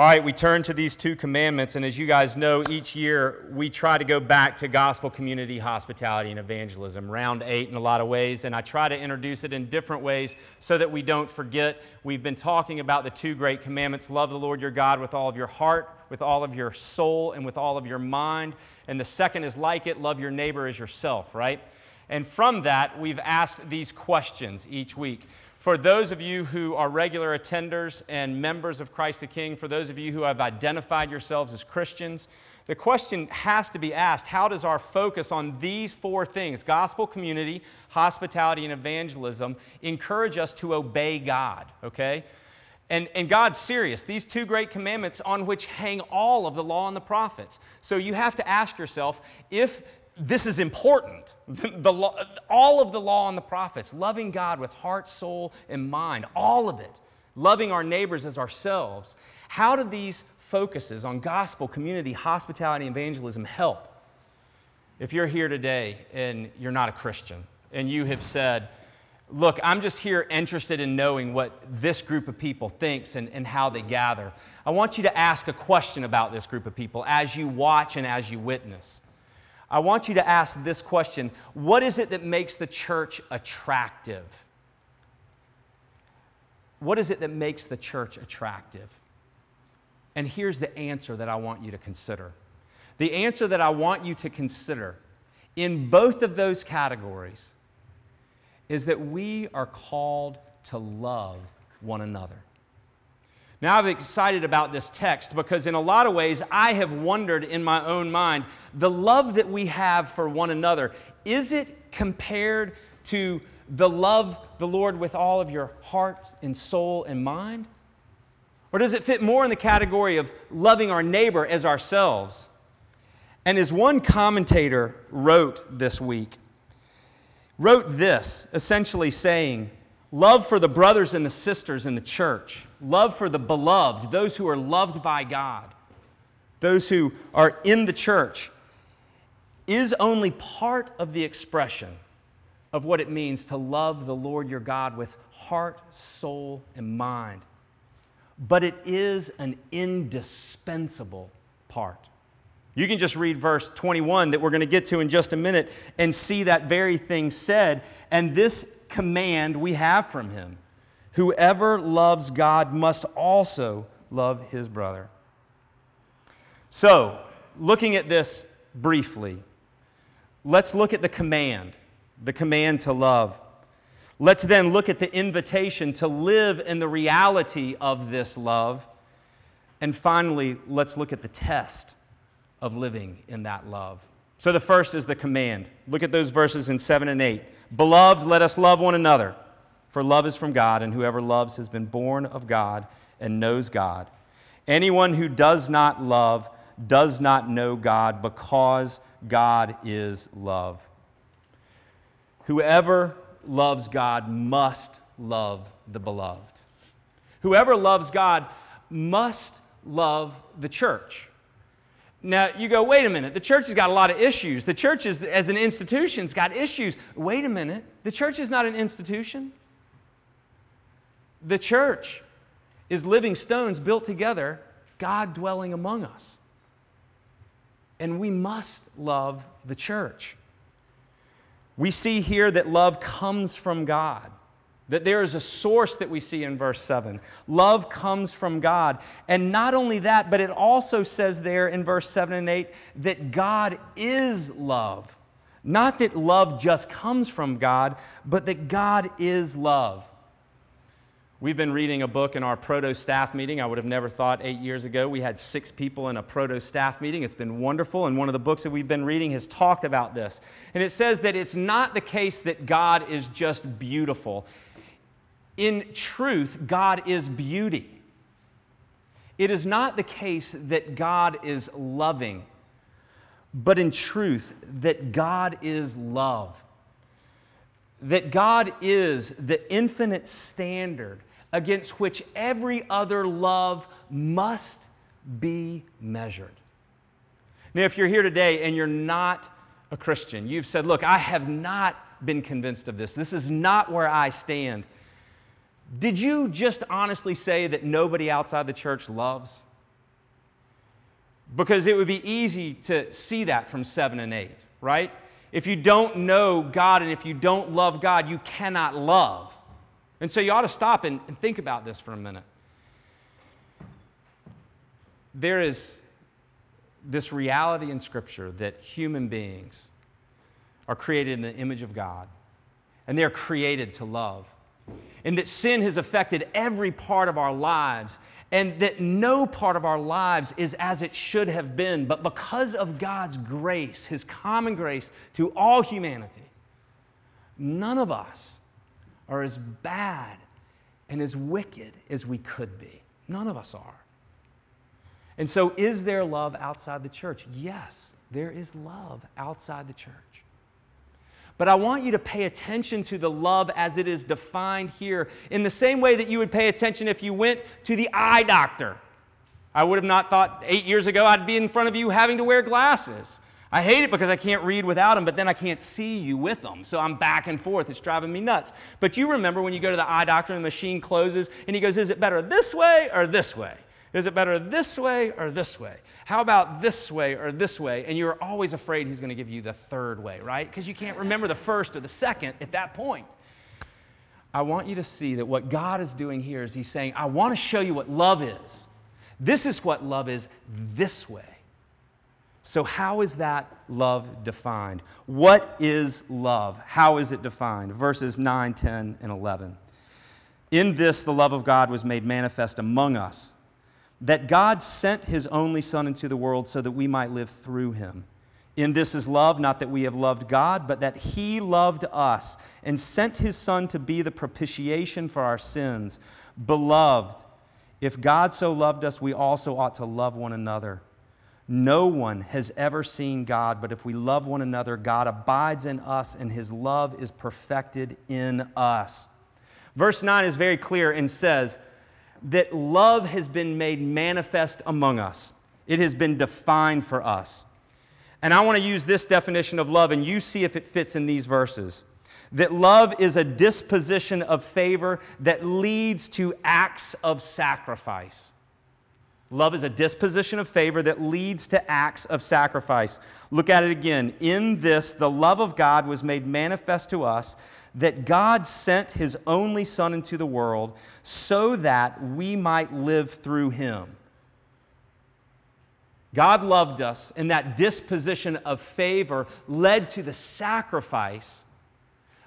All right, we turn to these two commandments, and as you guys know, each year we try to go back to gospel community hospitality and evangelism, round eight in a lot of ways, and I try to introduce it in different ways so that we don't forget. We've been talking about the two great commandments love the Lord your God with all of your heart, with all of your soul, and with all of your mind. And the second is like it love your neighbor as yourself, right? And from that, we've asked these questions each week. For those of you who are regular attenders and members of Christ the King, for those of you who have identified yourselves as Christians, the question has to be asked how does our focus on these four things gospel, community, hospitality, and evangelism encourage us to obey God? Okay? And, and God's serious. These two great commandments on which hang all of the law and the prophets. So you have to ask yourself if this is important. The law, all of the law and the prophets, loving God with heart, soul, and mind, all of it, loving our neighbors as ourselves. How do these focuses on gospel, community, hospitality, evangelism help? If you're here today and you're not a Christian and you have said, Look, I'm just here interested in knowing what this group of people thinks and, and how they gather. I want you to ask a question about this group of people as you watch and as you witness. I want you to ask this question What is it that makes the church attractive? What is it that makes the church attractive? And here's the answer that I want you to consider. The answer that I want you to consider in both of those categories is that we are called to love one another. Now, I'm excited about this text because, in a lot of ways, I have wondered in my own mind the love that we have for one another, is it compared to the love the Lord with all of your heart and soul and mind? Or does it fit more in the category of loving our neighbor as ourselves? And as one commentator wrote this week, wrote this essentially saying, love for the brothers and the sisters in the church, love for the beloved, those who are loved by God, those who are in the church, is only part of the expression of what it means to love the Lord your God with heart, soul, and mind. But it is an indispensable part. You can just read verse 21 that we're going to get to in just a minute and see that very thing said. And this command we have from him whoever loves God must also love his brother. So, looking at this briefly, let's look at the command, the command to love. Let's then look at the invitation to live in the reality of this love. And finally, let's look at the test of living in that love. So, the first is the command. Look at those verses in 7 and 8. Beloved, let us love one another, for love is from God, and whoever loves has been born of God and knows God. Anyone who does not love does not know God, because God is love. Whoever loves God must love the beloved. Whoever loves God must love the church. Now, you go, wait a minute, the church has got a lot of issues. The church, is, as an institution, has got issues. Wait a minute, the church is not an institution. The church is living stones built together, God dwelling among us. And we must love the church. We see here that love comes from God. That there is a source that we see in verse 7. Love comes from God. And not only that, but it also says there in verse 7 and 8 that God is love. Not that love just comes from God, but that God is love. We've been reading a book in our proto staff meeting. I would have never thought eight years ago we had six people in a proto staff meeting. It's been wonderful, and one of the books that we've been reading has talked about this. And it says that it's not the case that God is just beautiful. In truth, God is beauty. It is not the case that God is loving, but in truth, that God is love. That God is the infinite standard against which every other love must be measured. Now, if you're here today and you're not a Christian, you've said, Look, I have not been convinced of this. This is not where I stand. Did you just honestly say that nobody outside the church loves? because it would be easy to see that from 7 and 8, right? If you don't know God and if you don't love God, you cannot love. And so you ought to stop and, and think about this for a minute. There is this reality in Scripture that human beings are created in the image of God and they're created to love. And that sin has affected every part of our lives and that no part of our lives is as it should have been. But because of God's grace, His common grace to all humanity, none of us are as bad and as wicked as we could be. None of us are. And so, is there love outside the church? Yes, there is love outside the church. But I want you to pay attention to the love as it is defined here in the same way that you would pay attention if you went to the eye doctor. I would have not thought eight years ago I'd be in front of you having to wear glasses. I hate it because I can't read without them, but then I can't see you with them. So I'm back and forth. It's driving me nuts. But you remember when you go to the eye doctor and the machine closes and he goes, Is it better this way or this way? Is it better this way or this way? How about this way or this way? And you're always afraid he's going to give you the third way, right? Because you can't remember the first or the second at that point. I want you to see that what God is doing here is he's saying, I want to show you what love is. This is what love is this way. So, how is that love defined? What is love? How is it defined? Verses 9, 10, and 11. In this, the love of God was made manifest among us that God sent his only Son into the world so that we might live through him. In this is love, not that we have loved God, but that he loved us and sent his Son to be the propitiation for our sins. Beloved, if God so loved us, we also ought to love one another. No one has ever seen God, but if we love one another, God abides in us and his love is perfected in us. Verse 9 is very clear and says, that love has been made manifest among us, it has been defined for us. And I want to use this definition of love, and you see if it fits in these verses. That love is a disposition of favor that leads to acts of sacrifice. Love is a disposition of favor that leads to acts of sacrifice. Look at it again. In this, the love of God was made manifest to us that God sent his only Son into the world so that we might live through him. God loved us, and that disposition of favor led to the sacrifice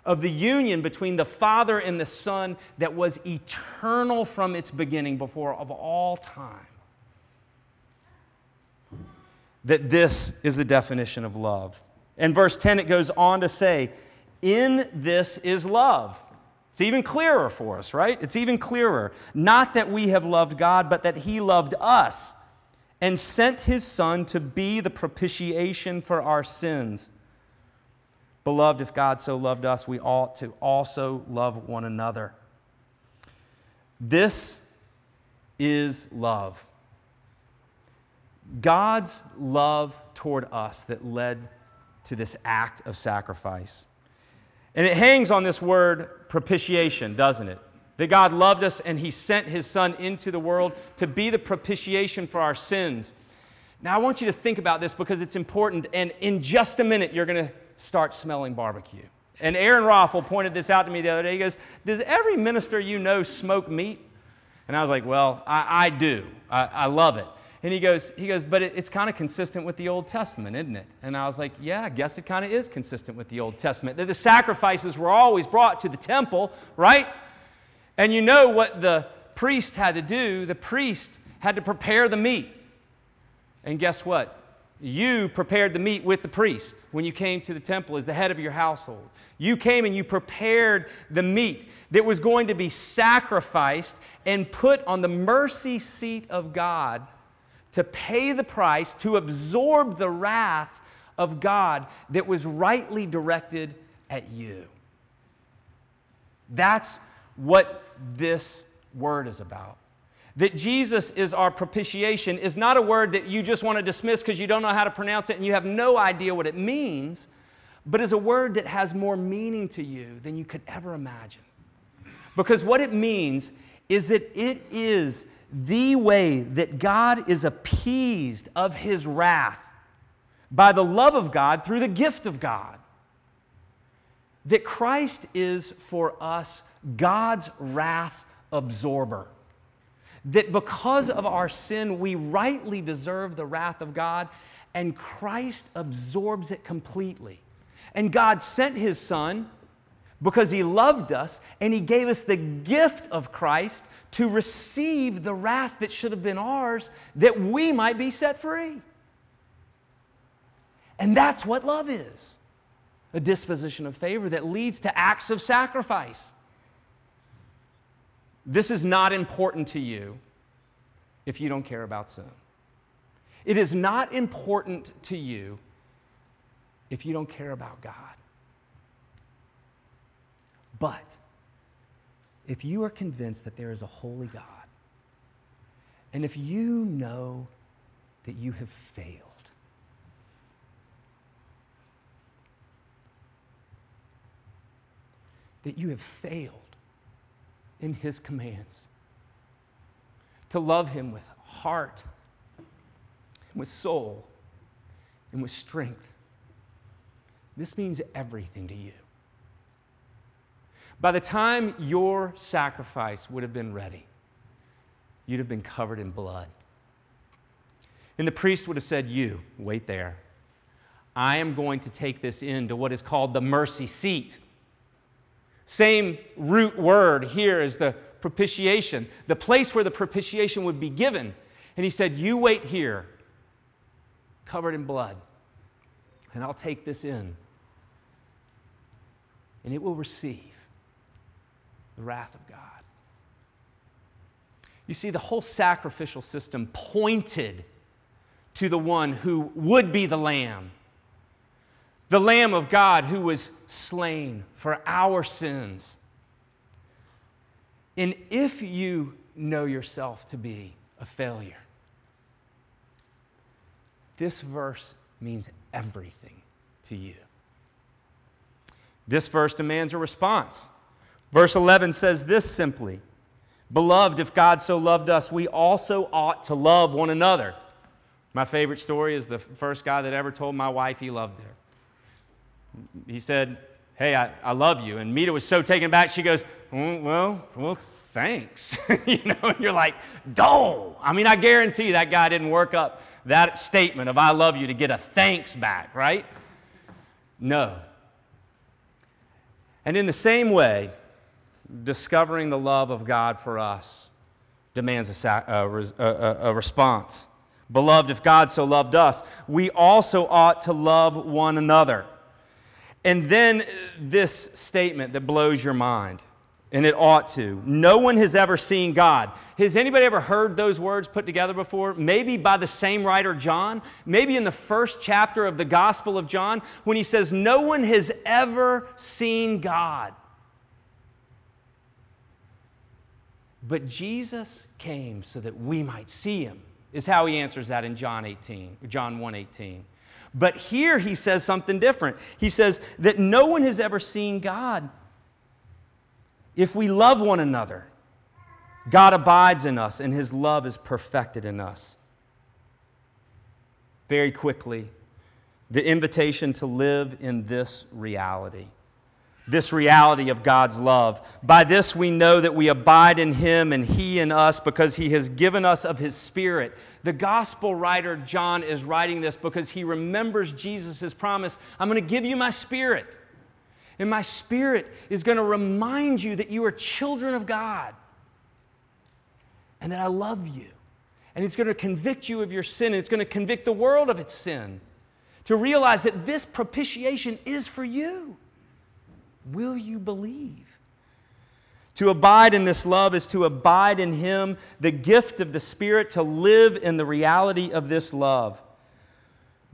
of the union between the Father and the Son that was eternal from its beginning, before of all time. That this is the definition of love. In verse 10, it goes on to say, in this is love. It's even clearer for us, right? It's even clearer. Not that we have loved God, but that He loved us and sent His Son to be the propitiation for our sins. Beloved, if God so loved us, we ought to also love one another. This is love. God's love toward us that led to this act of sacrifice. And it hangs on this word propitiation, doesn't it? That God loved us and He sent His Son into the world to be the propitiation for our sins. Now, I want you to think about this because it's important. And in just a minute, you're going to start smelling barbecue. And Aaron Roffel pointed this out to me the other day. He goes, Does every minister you know smoke meat? And I was like, Well, I, I do. I, I love it. And he goes, he goes, but it, it's kind of consistent with the Old Testament, isn't it? And I was like, yeah, I guess it kind of is consistent with the Old Testament. The, the sacrifices were always brought to the temple, right? And you know what the priest had to do? The priest had to prepare the meat. And guess what? You prepared the meat with the priest when you came to the temple as the head of your household. You came and you prepared the meat that was going to be sacrificed and put on the mercy seat of God to pay the price, to absorb the wrath of God that was rightly directed at you. That's what this word is about. That Jesus is our propitiation is not a word that you just want to dismiss because you don't know how to pronounce it and you have no idea what it means, but is a word that has more meaning to you than you could ever imagine. Because what it means is that it is the way that God is appeased of his wrath by the love of God through the gift of God. That Christ is for us God's wrath absorber. That because of our sin, we rightly deserve the wrath of God, and Christ absorbs it completely. And God sent His Son because He loved us, and He gave us the gift of Christ to receive the wrath that should have been ours, that we might be set free. And that's what love is a disposition of favor that leads to acts of sacrifice. This is not important to you if you don't care about sin. It is not important to you if you don't care about God. But if you are convinced that there is a holy God, and if you know that you have failed, that you have failed in His commands, to love Him with heart, with soul, and with strength. This means everything to you. By the time your sacrifice would have been ready, you'd have been covered in blood. And the priest would have said, You, wait there. I am going to take this into what is called the mercy seat. Same root word here as the propitiation, the place where the propitiation would be given. And he said, You wait here, covered in blood, and I'll take this in. And it will receive the wrath of God. You see, the whole sacrificial system pointed to the one who would be the Lamb the Lamb of God who was slain for our sins. And if you know yourself to be a failure, this verse means everything to you. This verse demands a response. Verse 11 says this simply Beloved, if God so loved us, we also ought to love one another. My favorite story is the first guy that ever told my wife he loved her he said, Hey, I, I love you. And Mita was so taken back, she goes, mm, Well, well, thanks. you know, and you're like, Dole. I mean, I guarantee that guy didn't work up that statement of I love you to get a thanks back, right? No. And in the same way, discovering the love of God for us demands a, a, a, a response. Beloved, if God so loved us, we also ought to love one another. And then uh, this statement that blows your mind, and it ought to. No one has ever seen God. Has anybody ever heard those words put together before? Maybe by the same writer, John. Maybe in the first chapter of the Gospel of John, when he says, No one has ever seen God. But Jesus came so that we might see him, is how he answers that in John 18, John 1 18. But here he says something different. He says that no one has ever seen God. If we love one another, God abides in us and his love is perfected in us. Very quickly, the invitation to live in this reality this reality of God's love. By this we know that we abide in Him and He in us because He has given us of His Spirit. The gospel writer John is writing this because he remembers Jesus' promise I'm going to give you my Spirit. And my Spirit is going to remind you that you are children of God and that I love you. And it's going to convict you of your sin, and it's going to convict the world of its sin. To realize that this propitiation is for you. Will you believe? To abide in this love is to abide in Him, the gift of the Spirit, to live in the reality of this love.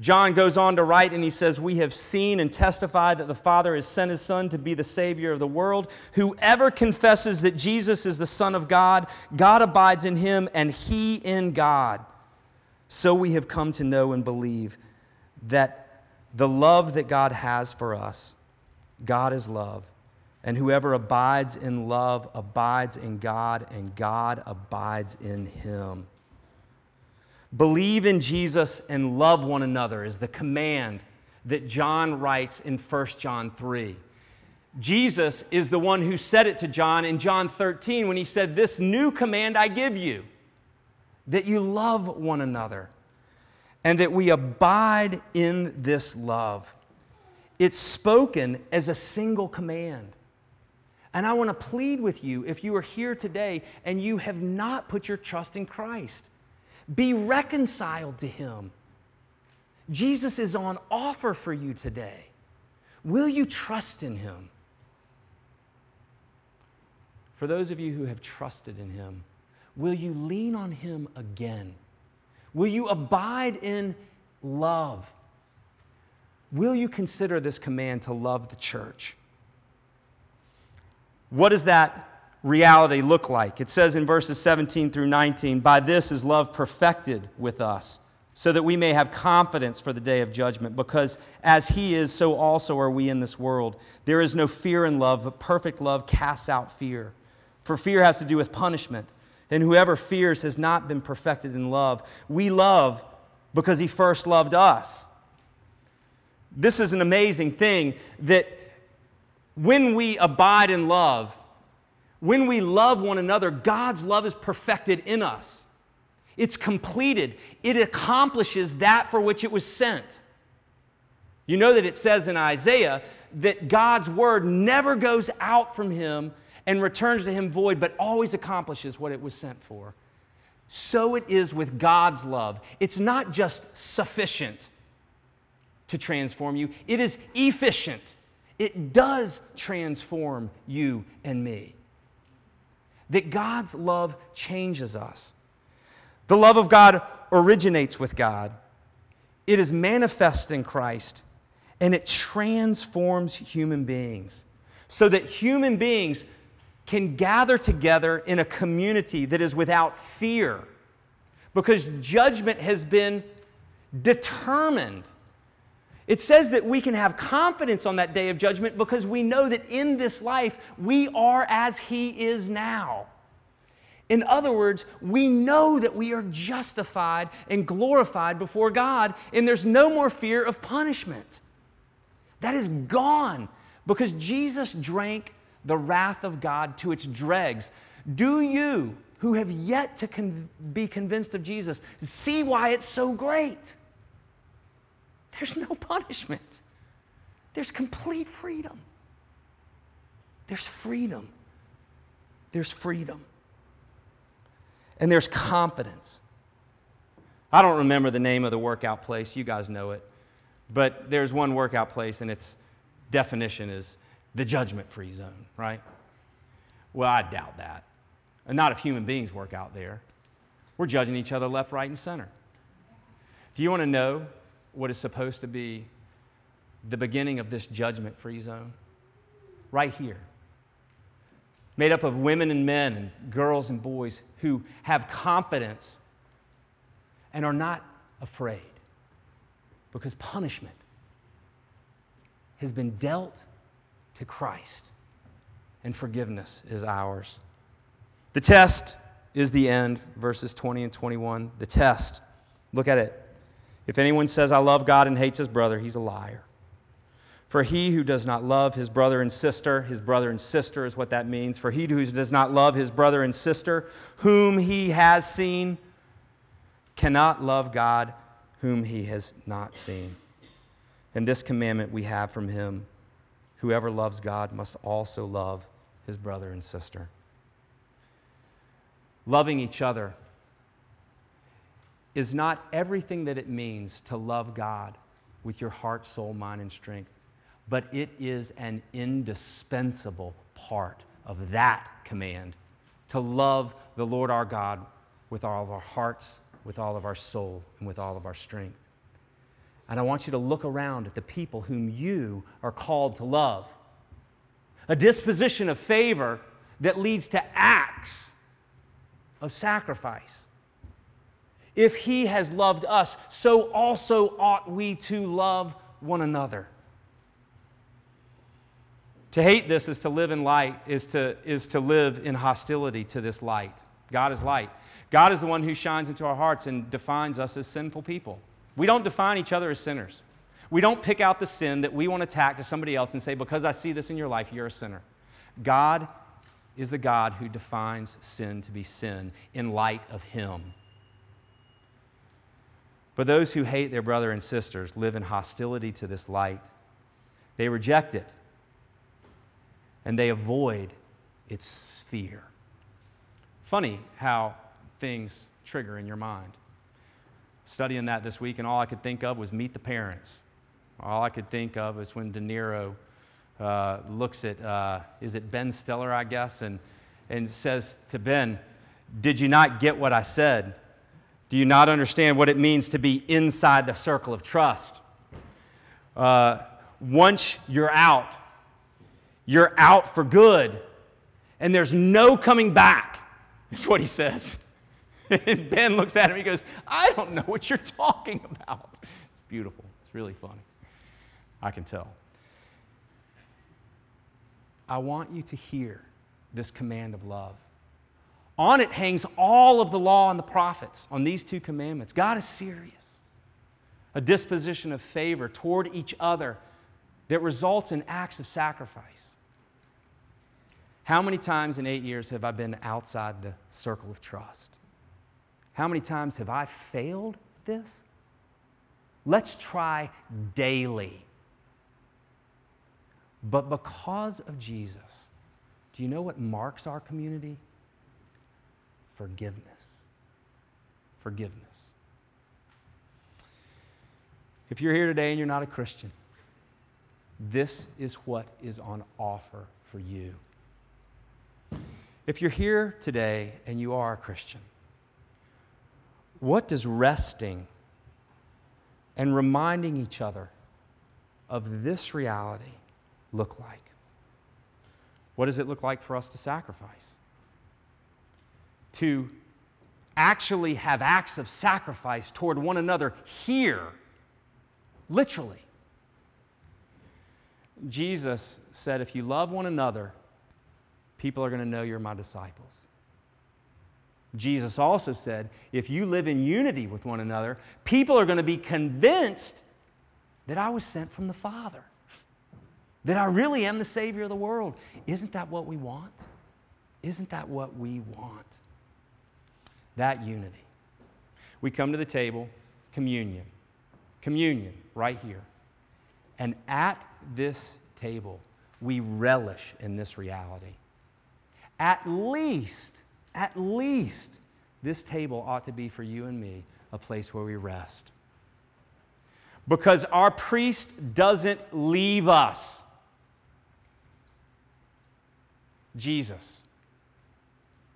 John goes on to write and he says, We have seen and testified that the Father has sent His Son to be the Savior of the world. Whoever confesses that Jesus is the Son of God, God abides in Him and He in God. So we have come to know and believe that the love that God has for us God is love. And whoever abides in love abides in God, and God abides in him. Believe in Jesus and love one another is the command that John writes in 1 John 3. Jesus is the one who said it to John in John 13 when he said, This new command I give you, that you love one another, and that we abide in this love. It's spoken as a single command. And I want to plead with you if you are here today and you have not put your trust in Christ, be reconciled to Him. Jesus is on offer for you today. Will you trust in Him? For those of you who have trusted in Him, will you lean on Him again? Will you abide in love? Will you consider this command to love the church? What does that reality look like? It says in verses 17 through 19, By this is love perfected with us, so that we may have confidence for the day of judgment, because as He is, so also are we in this world. There is no fear in love, but perfect love casts out fear. For fear has to do with punishment, and whoever fears has not been perfected in love. We love because He first loved us. This is an amazing thing that when we abide in love, when we love one another, God's love is perfected in us. It's completed. It accomplishes that for which it was sent. You know that it says in Isaiah that God's word never goes out from him and returns to him void, but always accomplishes what it was sent for. So it is with God's love. It's not just sufficient to transform you, it is efficient it does transform you and me. That God's love changes us. The love of God originates with God, it is manifest in Christ, and it transforms human beings so that human beings can gather together in a community that is without fear because judgment has been determined it says that we can have confidence on that day of judgment because we know that in this life we are as He is now. In other words, we know that we are justified and glorified before God, and there's no more fear of punishment. That is gone because Jesus drank the wrath of God to its dregs. Do you, who have yet to con- be convinced of Jesus, see why it's so great? There's no punishment, there's complete freedom. There's freedom. There's freedom. And there's confidence. I don't remember the name of the workout place. You guys know it. But there's one workout place, and its definition is the judgment free zone, right? Well, I doubt that. Not if human beings work out there. We're judging each other left, right, and center. Do you want to know what is supposed to be the beginning of this judgment free zone? Right here. Made up of women and men and girls and boys who have confidence and are not afraid because punishment has been dealt to Christ and forgiveness is ours. The test is the end, verses 20 and 21. The test, look at it. If anyone says, I love God and hates his brother, he's a liar. For he who does not love his brother and sister, his brother and sister is what that means. For he who does not love his brother and sister, whom he has seen, cannot love God, whom he has not seen. And this commandment we have from him whoever loves God must also love his brother and sister. Loving each other is not everything that it means to love God with your heart, soul, mind, and strength, but it is an indispensable part of that command to love the Lord our God with all of our hearts, with all of our soul, and with all of our strength. And I want you to look around at the people whom you are called to love. A disposition of favor that leads to acts of sacrifice. If he has loved us, so also ought we to love one another. To hate this is to live in light, is to, is to live in hostility to this light. God is light. God is the one who shines into our hearts and defines us as sinful people. We don't define each other as sinners. We don't pick out the sin that we want to tack to somebody else and say, because I see this in your life, you're a sinner. God is the God who defines sin to be sin in light of Him. But those who hate their brother and sisters live in hostility to this light. They reject it and they avoid its sphere. Funny how things trigger in your mind. Studying that this week, and all I could think of was Meet the Parents. All I could think of is when De Niro uh, looks at, uh, is it Ben Stiller, I guess, and, and says to Ben, Did you not get what I said? Do you not understand what it means to be inside the circle of trust? Uh, once you're out, you're out for good, and there's no coming back, is what he says. And Ben looks at him, he goes, I don't know what you're talking about. It's beautiful, it's really funny. I can tell. I want you to hear this command of love. On it hangs all of the law and the prophets, on these two commandments. God is serious. A disposition of favor toward each other that results in acts of sacrifice. How many times in eight years have I been outside the circle of trust? How many times have I failed this? Let's try daily. But because of Jesus, do you know what marks our community? Forgiveness. Forgiveness. If you're here today and you're not a Christian, this is what is on offer for you. If you're here today and you are a Christian, what does resting and reminding each other of this reality look like? What does it look like for us to sacrifice? To actually have acts of sacrifice toward one another here, literally. Jesus said, If you love one another, people are going to know you're my disciples. Jesus also said, If you live in unity with one another, people are going to be convinced that I was sent from the Father that I really am the Savior of the world. Isn't that what we want? Isn't that what we want? That unity. We come to the table, communion. Communion, right here. And at this table, we relish in this reality. At least, at least, this table ought to be for you and me a place where we rest. Because our priest doesn't leave us. Jesus,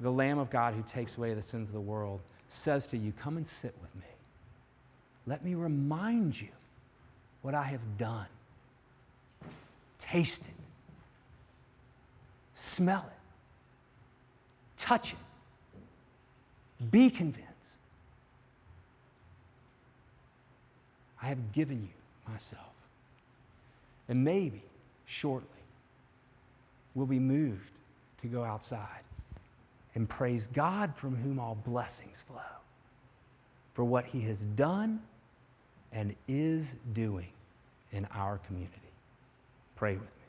the Lamb of God who takes away the sins of the world, says to you, Come and sit with me. Let me remind you what I have done. Taste it, smell it, touch it, be convinced. I have given you myself. And maybe, shortly, we'll be moved to go outside and praise God from whom all blessings flow for what he has done and is doing in our community. Pray with me.